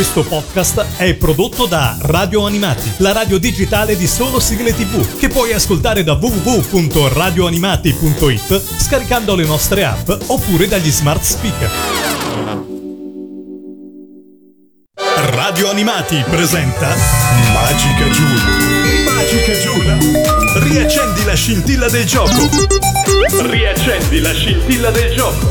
Questo podcast è prodotto da Radio Animati, la radio digitale di solo sigle tv, che puoi ascoltare da www.radioanimati.it scaricando le nostre app oppure dagli smart speaker. Radio Animati presenta Magica Giula. Magica Giula. Riaccendi la scintilla del gioco. Riaccendi la scintilla del gioco.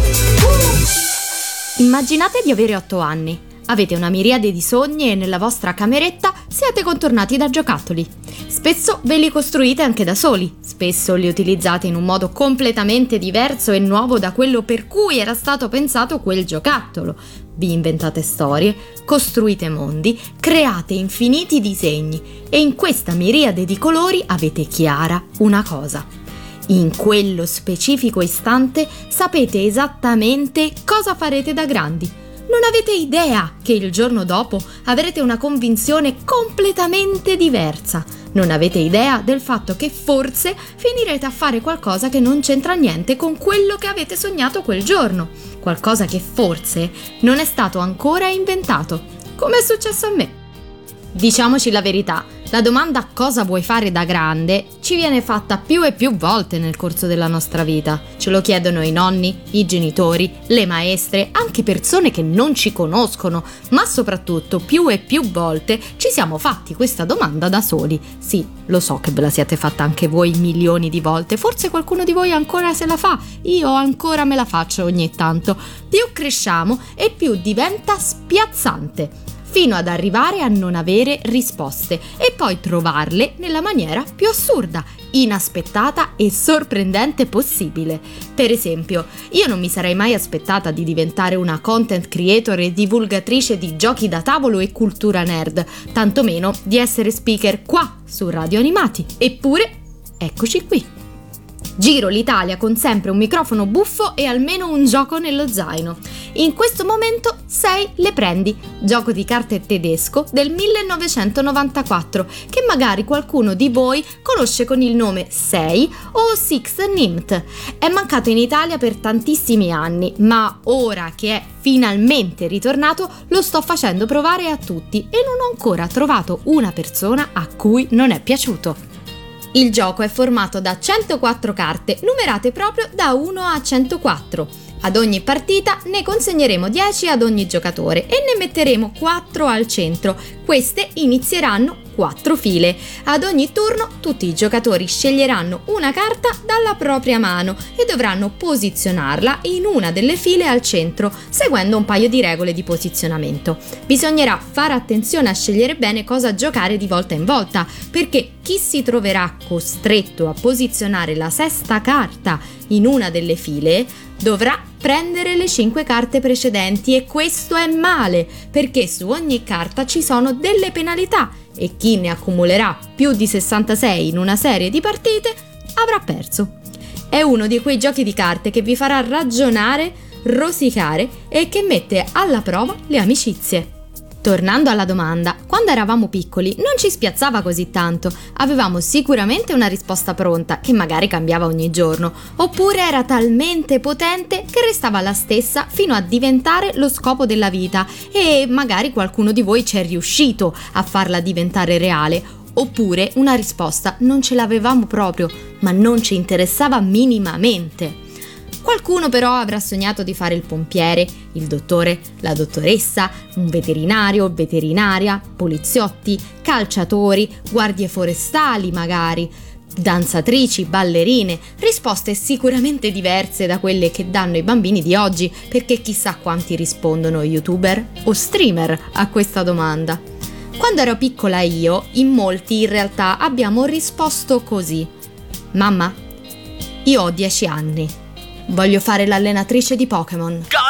Immaginate di avere 8 anni. Avete una miriade di sogni e nella vostra cameretta siete contornati da giocattoli. Spesso ve li costruite anche da soli, spesso li utilizzate in un modo completamente diverso e nuovo da quello per cui era stato pensato quel giocattolo. Vi inventate storie, costruite mondi, create infiniti disegni e in questa miriade di colori avete chiara una cosa. In quello specifico istante sapete esattamente cosa farete da grandi non avete idea che il giorno dopo avrete una convinzione completamente diversa. Non avete idea del fatto che forse finirete a fare qualcosa che non c'entra niente con quello che avete sognato quel giorno. Qualcosa che forse non è stato ancora inventato. Come è successo a me. Diciamoci la verità, la domanda cosa vuoi fare da grande ci viene fatta più e più volte nel corso della nostra vita. Ce lo chiedono i nonni, i genitori, le maestre, anche persone che non ci conoscono, ma soprattutto più e più volte ci siamo fatti questa domanda da soli. Sì, lo so che ve la siete fatta anche voi milioni di volte, forse qualcuno di voi ancora se la fa, io ancora me la faccio ogni tanto. Più cresciamo e più diventa spiazzante fino ad arrivare a non avere risposte e poi trovarle nella maniera più assurda, inaspettata e sorprendente possibile. Per esempio, io non mi sarei mai aspettata di diventare una content creator e divulgatrice di giochi da tavolo e cultura nerd, tantomeno di essere speaker qua su Radio Animati. Eppure, eccoci qui. Giro l'Italia con sempre un microfono buffo e almeno un gioco nello zaino. In questo momento 6 le prendi, gioco di carte tedesco del 1994 che magari qualcuno di voi conosce con il nome 6 o Six Nimt. È mancato in Italia per tantissimi anni, ma ora che è finalmente ritornato lo sto facendo provare a tutti e non ho ancora trovato una persona a cui non è piaciuto. Il gioco è formato da 104 carte, numerate proprio da 1 a 104. Ad ogni partita ne consegneremo 10 ad ogni giocatore e ne metteremo 4 al centro. Queste inizieranno 4 file. Ad ogni turno tutti i giocatori sceglieranno una carta dalla propria mano e dovranno posizionarla in una delle file al centro, seguendo un paio di regole di posizionamento. Bisognerà fare attenzione a scegliere bene cosa giocare di volta in volta, perché chi si troverà costretto a posizionare la sesta carta in una delle file dovrà prendere le 5 carte precedenti e questo è male perché su ogni carta ci sono delle penalità e chi ne accumulerà più di 66 in una serie di partite avrà perso. È uno di quei giochi di carte che vi farà ragionare, rosicare e che mette alla prova le amicizie. Tornando alla domanda, quando eravamo piccoli non ci spiazzava così tanto, avevamo sicuramente una risposta pronta che magari cambiava ogni giorno, oppure era talmente potente che restava la stessa fino a diventare lo scopo della vita. E magari qualcuno di voi ci è riuscito a farla diventare reale, oppure una risposta non ce l'avevamo proprio, ma non ci interessava minimamente. Qualcuno però avrà sognato di fare il pompiere, il dottore, la dottoressa, un veterinario, veterinaria, poliziotti, calciatori, guardie forestali magari, danzatrici, ballerine, risposte sicuramente diverse da quelle che danno i bambini di oggi, perché chissà quanti rispondono youtuber o streamer a questa domanda. Quando ero piccola io, in molti in realtà abbiamo risposto così. Mamma, io ho 10 anni Voglio fare l'allenatrice di Pokémon. vagando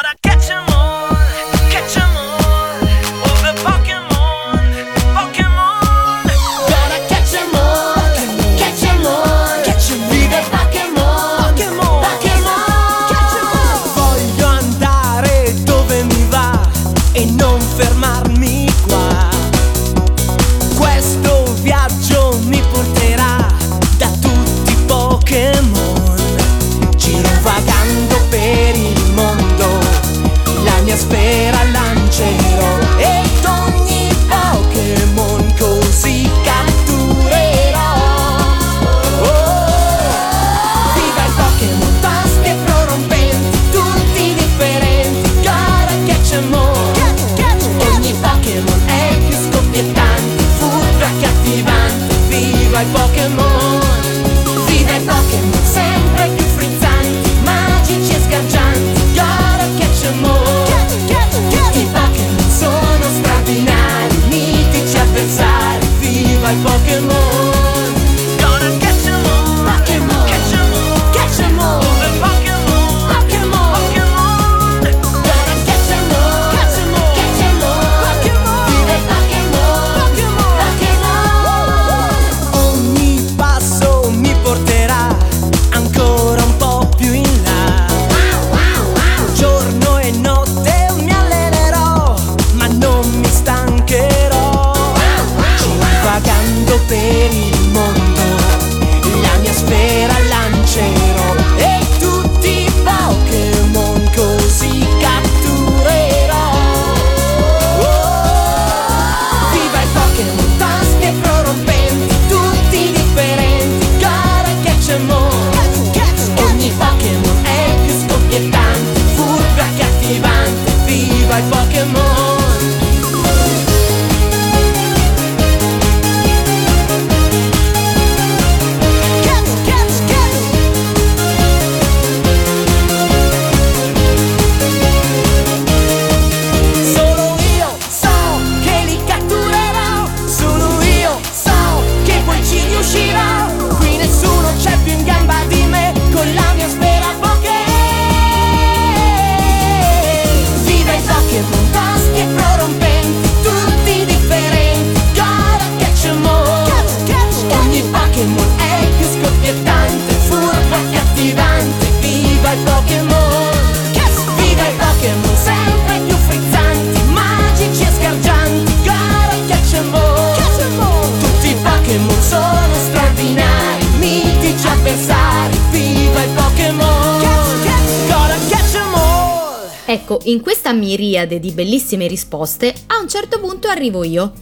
in questa miriade di bellissime risposte, a un certo punto arrivo io.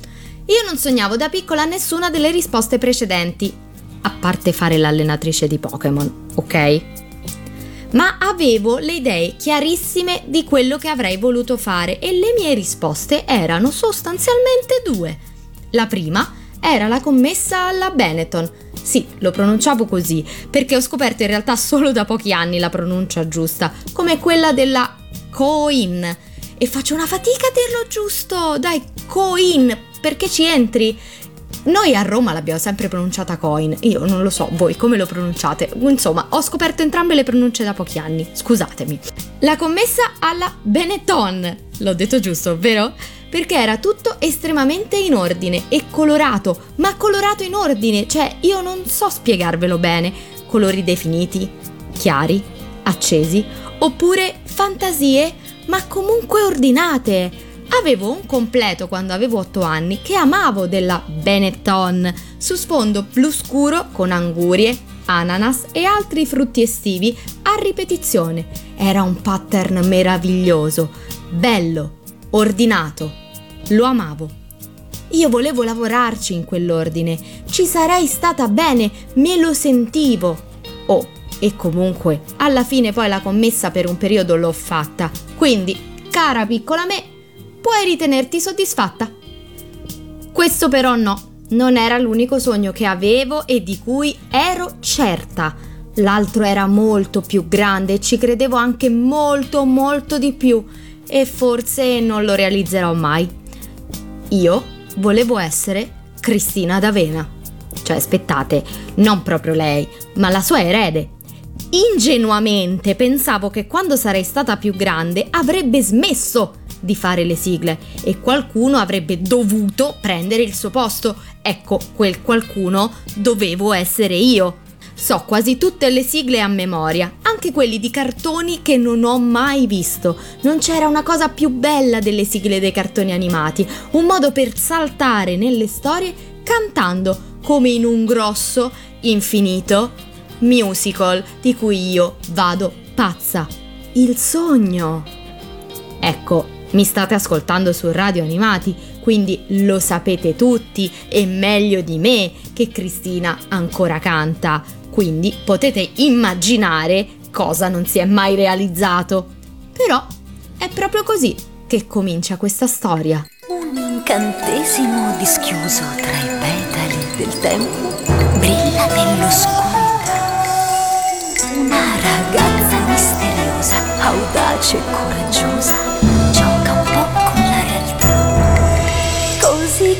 Io non sognavo da piccola nessuna delle risposte precedenti, a parte fare l'allenatrice di Pokémon, ok? Ma avevo le idee chiarissime di quello che avrei voluto fare e le mie risposte erano sostanzialmente due. La prima era la commessa alla Benetton. Sì, lo pronunciavo così, perché ho scoperto in realtà solo da pochi anni la pronuncia giusta, come quella della Coin. E faccio una fatica a dirlo giusto, dai, Coin, perché ci entri. Noi a Roma l'abbiamo sempre pronunciata coin, io non lo so voi come lo pronunciate, insomma ho scoperto entrambe le pronunce da pochi anni, scusatemi. La commessa alla Benetton, l'ho detto giusto, vero? Perché era tutto estremamente in ordine e colorato, ma colorato in ordine, cioè io non so spiegarvelo bene, colori definiti, chiari, accesi, oppure fantasie, ma comunque ordinate Avevo un completo quando avevo 8 anni che amavo della Benetton su sfondo blu scuro con angurie, ananas e altri frutti estivi a ripetizione. Era un pattern meraviglioso, bello, ordinato. Lo amavo. Io volevo lavorarci in quell'ordine, ci sarei stata bene, me lo sentivo. Oh, e comunque, alla fine poi la commessa per un periodo l'ho fatta. Quindi, cara piccola me, puoi ritenerti soddisfatta. Questo però no, non era l'unico sogno che avevo e di cui ero certa. L'altro era molto più grande e ci credevo anche molto molto di più e forse non lo realizzerò mai. Io volevo essere Cristina d'Avena. Cioè, aspettate, non proprio lei, ma la sua erede. Ingenuamente pensavo che quando sarei stata più grande avrebbe smesso di fare le sigle e qualcuno avrebbe dovuto prendere il suo posto. Ecco, quel qualcuno dovevo essere io. So quasi tutte le sigle a memoria, anche quelli di cartoni che non ho mai visto. Non c'era una cosa più bella delle sigle dei cartoni animati, un modo per saltare nelle storie cantando come in un grosso, infinito musical di cui io vado pazza. Il sogno. Ecco, mi state ascoltando su Radio Animati, quindi lo sapete tutti e meglio di me che Cristina ancora canta, quindi potete immaginare cosa non si è mai realizzato. Però è proprio così che comincia questa storia. Un incantesimo dischiuso tra i petali del tempo brilla nell'oscurità. Una ragazza misteriosa, audace e coraggiosa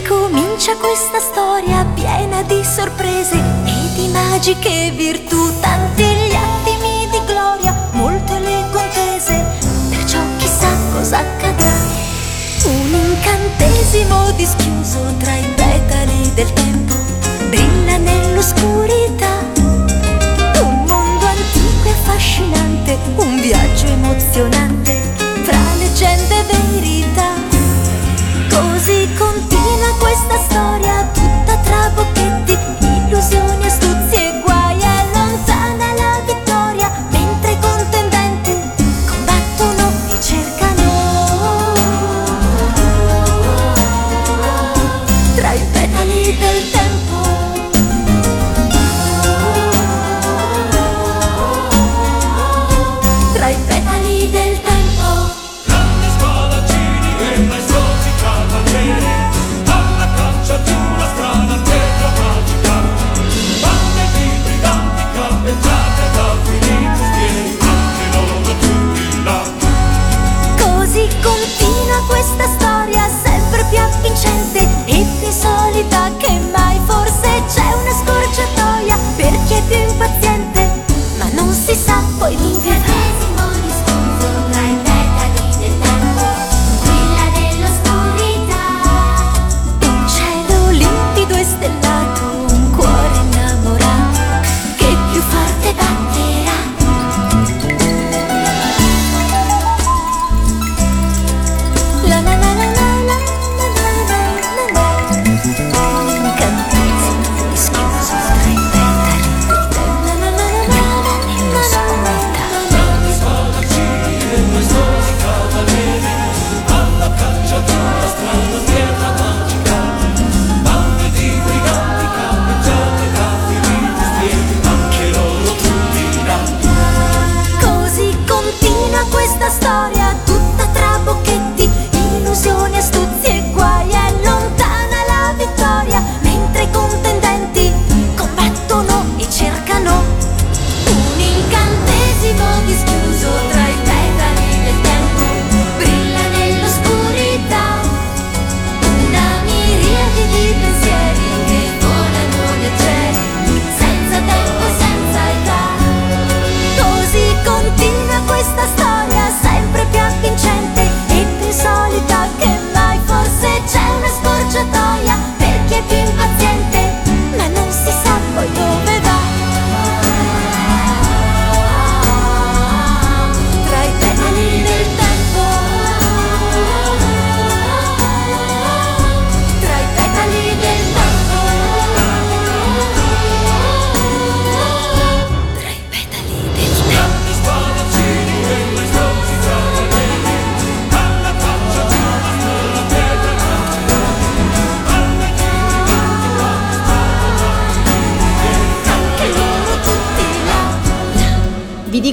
comincia questa storia piena di sorprese e di magiche virtù, tanti gli attimi di gloria, molte le contese, perciò chissà cosa accadrà. Un incantesimo dischiuso tra i petali del tempo, brilla nell'oscurità. Affascinante, un viaggio emozionante, fra leggende e verità. Così continua questa storia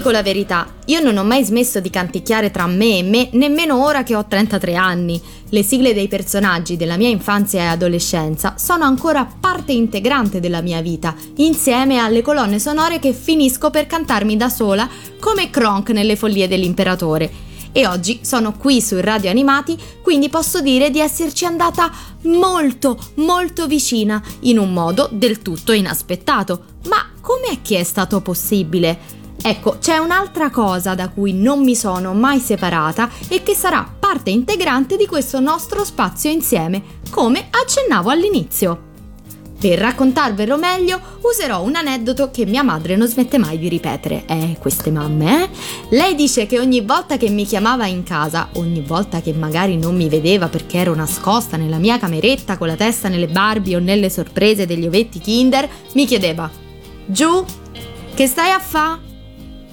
dico la verità, io non ho mai smesso di canticchiare tra me e me, nemmeno ora che ho 33 anni. Le sigle dei personaggi della mia infanzia e adolescenza sono ancora parte integrante della mia vita, insieme alle colonne sonore che finisco per cantarmi da sola come Kronk nelle follie dell'imperatore e oggi sono qui su Radio Animati, quindi posso dire di esserci andata molto, molto vicina, in un modo del tutto inaspettato. Ma com'è che è stato possibile? Ecco, c'è un'altra cosa da cui non mi sono mai separata e che sarà parte integrante di questo nostro spazio insieme, come accennavo all'inizio. Per raccontarvelo meglio userò un aneddoto che mia madre non smette mai di ripetere. Eh, queste mamme, eh? Lei dice che ogni volta che mi chiamava in casa, ogni volta che magari non mi vedeva perché ero nascosta nella mia cameretta con la testa nelle Barbie o nelle sorprese degli ovetti Kinder, mi chiedeva: Giù, che stai a fa?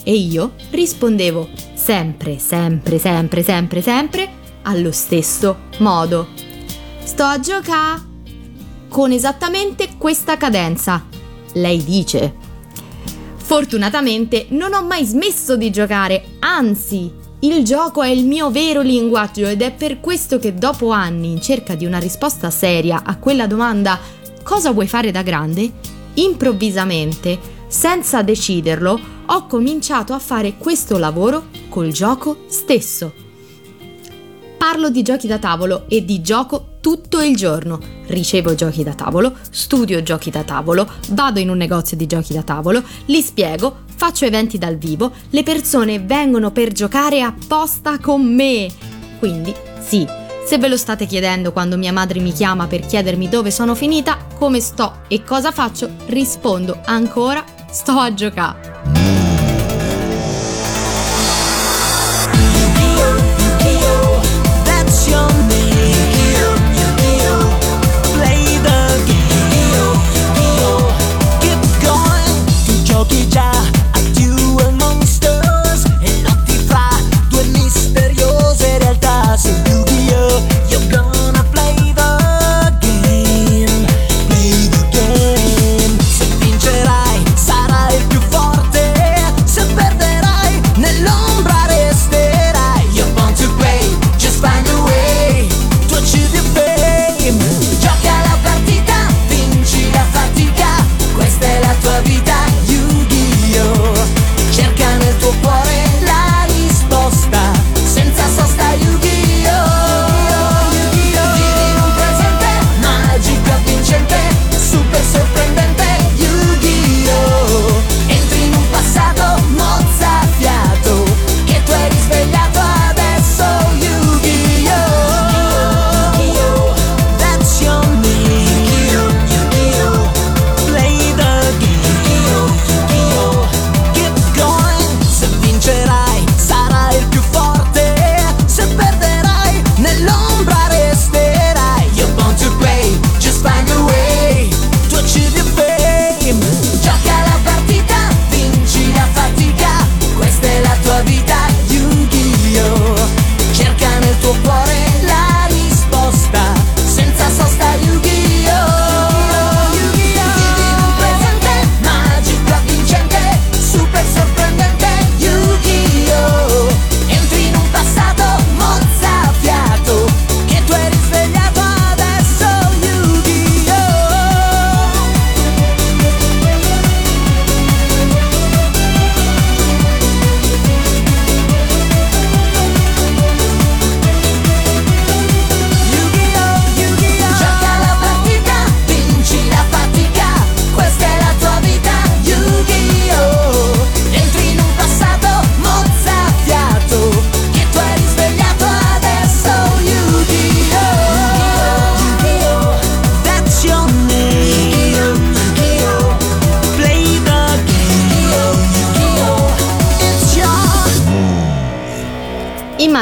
E io rispondevo sempre, sempre, sempre, sempre, sempre allo stesso modo. Sto a giocare con esattamente questa cadenza. Lei dice. Fortunatamente non ho mai smesso di giocare, anzi, il gioco è il mio vero linguaggio ed è per questo che dopo anni in cerca di una risposta seria a quella domanda cosa vuoi fare da grande, improvvisamente, senza deciderlo, ho cominciato a fare questo lavoro col gioco stesso. Parlo di giochi da tavolo e di gioco tutto il giorno. Ricevo giochi da tavolo, studio giochi da tavolo, vado in un negozio di giochi da tavolo, li spiego, faccio eventi dal vivo, le persone vengono per giocare apposta con me. Quindi, sì, se ve lo state chiedendo quando mia madre mi chiama per chiedermi dove sono finita, come sto e cosa faccio, rispondo ancora sto a giocare.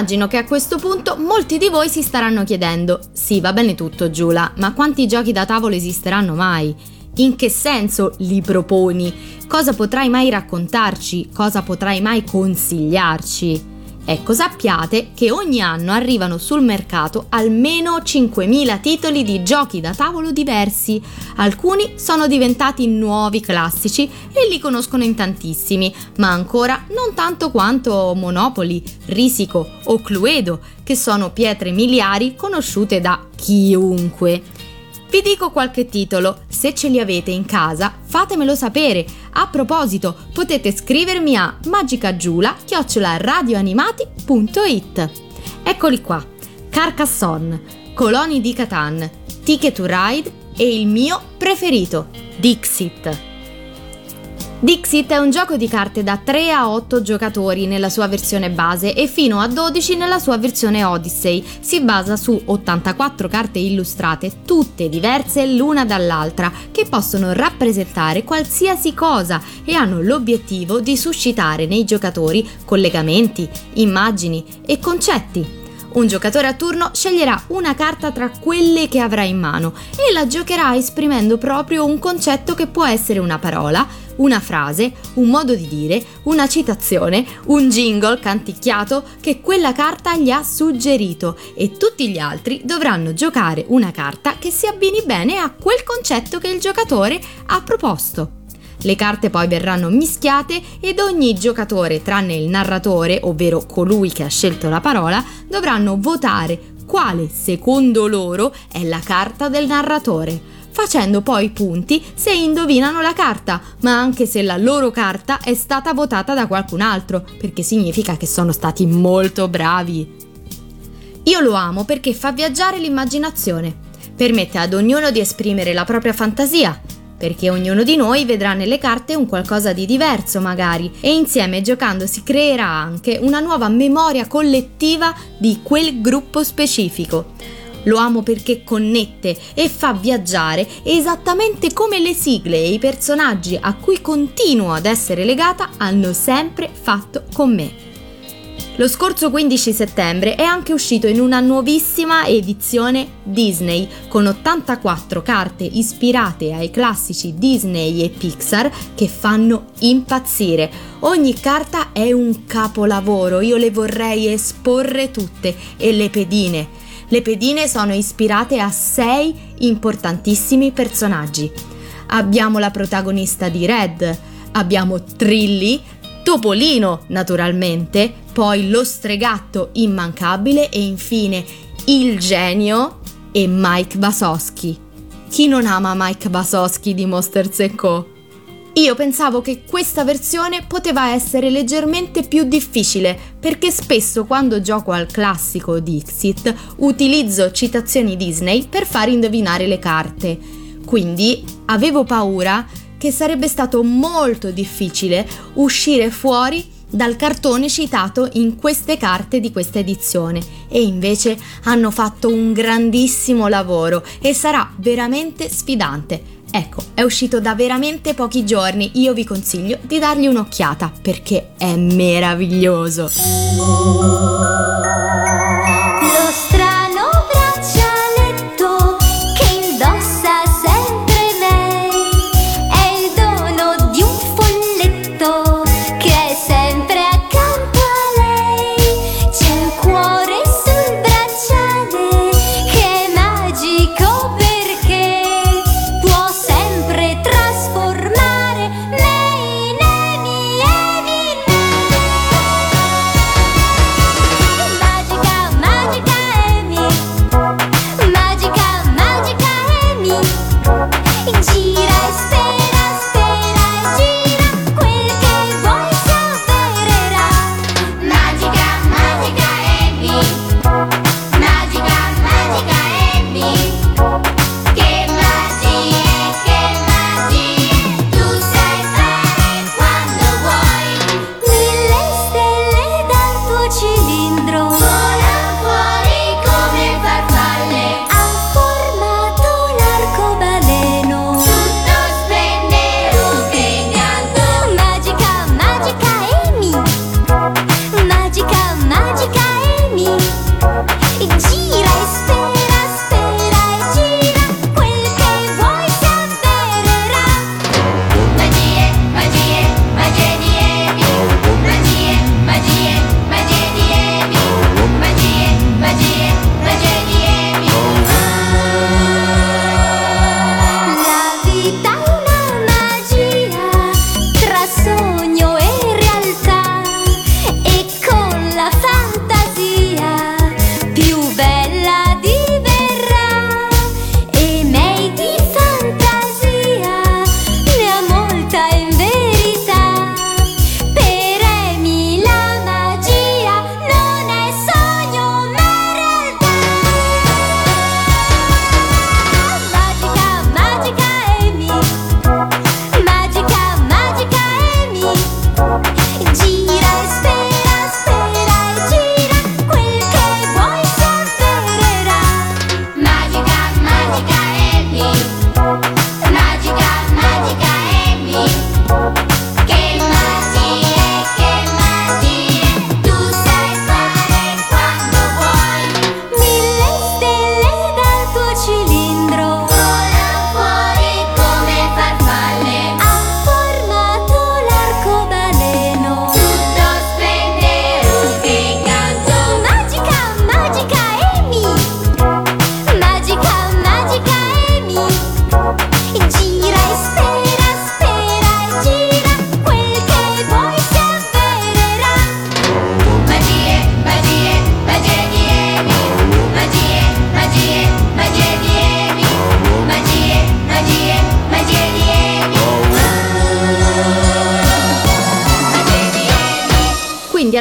Immagino che a questo punto molti di voi si staranno chiedendo: sì, va bene tutto, Giula, ma quanti giochi da tavolo esisteranno mai? In che senso li proponi? Cosa potrai mai raccontarci? Cosa potrai mai consigliarci? Ecco, sappiate che ogni anno arrivano sul mercato almeno 5.000 titoli di giochi da tavolo diversi. Alcuni sono diventati nuovi classici e li conoscono in tantissimi, ma ancora non tanto quanto Monopoli, Risico o Cluedo, che sono pietre miliari conosciute da chiunque. Vi dico qualche titolo, se ce li avete in casa fatemelo sapere. A proposito, potete scrivermi a magicagiula-radioanimati.it Eccoli qua, Carcassonne, Coloni di Catan, Ticket to Ride e il mio preferito, Dixit. Dixit è un gioco di carte da 3 a 8 giocatori nella sua versione base e fino a 12 nella sua versione Odyssey. Si basa su 84 carte illustrate, tutte diverse l'una dall'altra, che possono rappresentare qualsiasi cosa e hanno l'obiettivo di suscitare nei giocatori collegamenti, immagini e concetti. Un giocatore a turno sceglierà una carta tra quelle che avrà in mano e la giocherà esprimendo proprio un concetto che può essere una parola, una frase, un modo di dire, una citazione, un jingle canticchiato che quella carta gli ha suggerito e tutti gli altri dovranno giocare una carta che si abbini bene a quel concetto che il giocatore ha proposto. Le carte poi verranno mischiate ed ogni giocatore, tranne il narratore, ovvero colui che ha scelto la parola, dovranno votare quale, secondo loro, è la carta del narratore, facendo poi punti se indovinano la carta, ma anche se la loro carta è stata votata da qualcun altro, perché significa che sono stati molto bravi. Io lo amo perché fa viaggiare l'immaginazione, permette ad ognuno di esprimere la propria fantasia, perché ognuno di noi vedrà nelle carte un qualcosa di diverso magari e insieme giocando si creerà anche una nuova memoria collettiva di quel gruppo specifico. Lo amo perché connette e fa viaggiare esattamente come le sigle e i personaggi a cui continuo ad essere legata hanno sempre fatto con me. Lo scorso 15 settembre è anche uscito in una nuovissima edizione Disney con 84 carte ispirate ai classici Disney e Pixar che fanno impazzire. Ogni carta è un capolavoro, io le vorrei esporre tutte e le pedine. Le pedine sono ispirate a sei importantissimi personaggi. Abbiamo la protagonista di Red, abbiamo Trilly, Topolino, naturalmente, poi lo stregatto immancabile e infine il genio e Mike Basosky. Chi non ama Mike Basosky di Monsters Co? Io pensavo che questa versione poteva essere leggermente più difficile perché spesso quando gioco al classico Dixit utilizzo citazioni Disney per far indovinare le carte. Quindi avevo paura che sarebbe stato molto difficile uscire fuori dal cartone citato in queste carte di questa edizione e invece hanno fatto un grandissimo lavoro e sarà veramente sfidante. Ecco, è uscito da veramente pochi giorni, io vi consiglio di dargli un'occhiata perché è meraviglioso.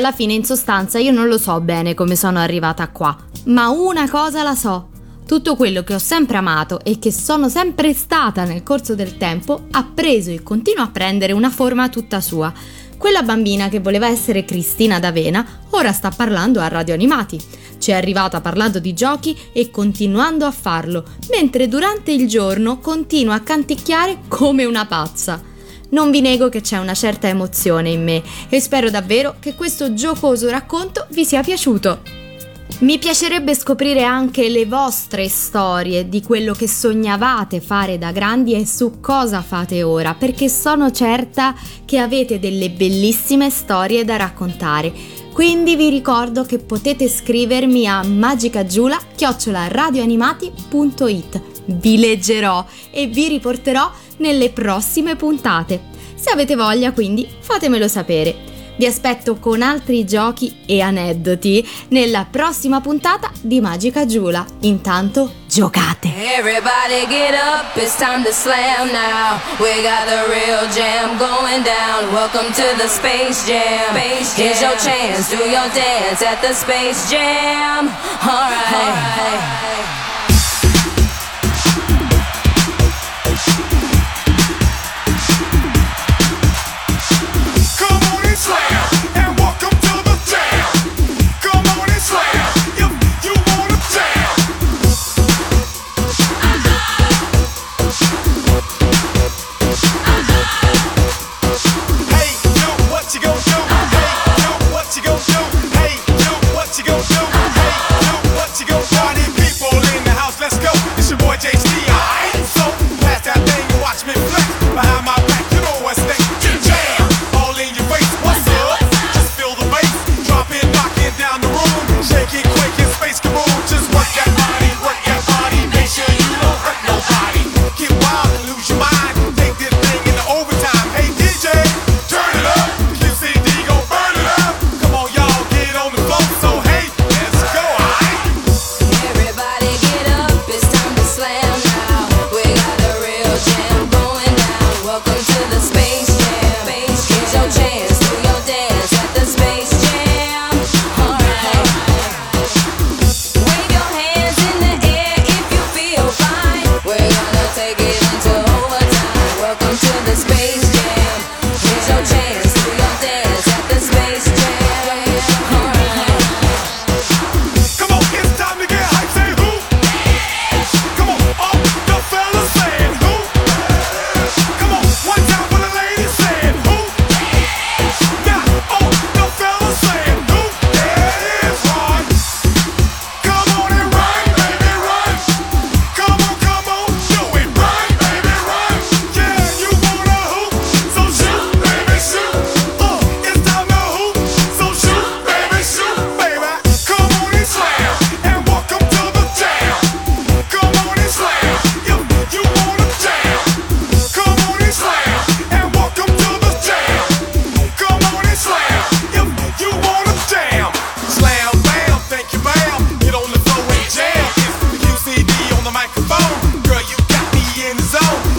Alla fine in sostanza io non lo so bene come sono arrivata qua, ma una cosa la so. Tutto quello che ho sempre amato e che sono sempre stata nel corso del tempo ha preso e continua a prendere una forma tutta sua. Quella bambina che voleva essere Cristina D'Avena ora sta parlando a Radio Animati. Ci è arrivata parlando di giochi e continuando a farlo, mentre durante il giorno continua a canticchiare come una pazza. Non vi nego che c'è una certa emozione in me e spero davvero che questo giocoso racconto vi sia piaciuto. Mi piacerebbe scoprire anche le vostre storie di quello che sognavate fare da grandi e su cosa fate ora, perché sono certa che avete delle bellissime storie da raccontare. Quindi vi ricordo che potete scrivermi a magicagiula@radioanimati.it. Vi leggerò e vi riporterò nelle prossime puntate. Se avete voglia, quindi, fatemelo sapere. Vi aspetto con altri giochi e aneddoti nella prossima puntata di Magica Giula. Intanto, giocate! Everybody get up, it's time to slam now. We got the real jam going down. Welcome to the Space Jam. Space jam. Here's your chance, do your dance at the Space Jam. Alright. All right. Girl, you got me in the zone.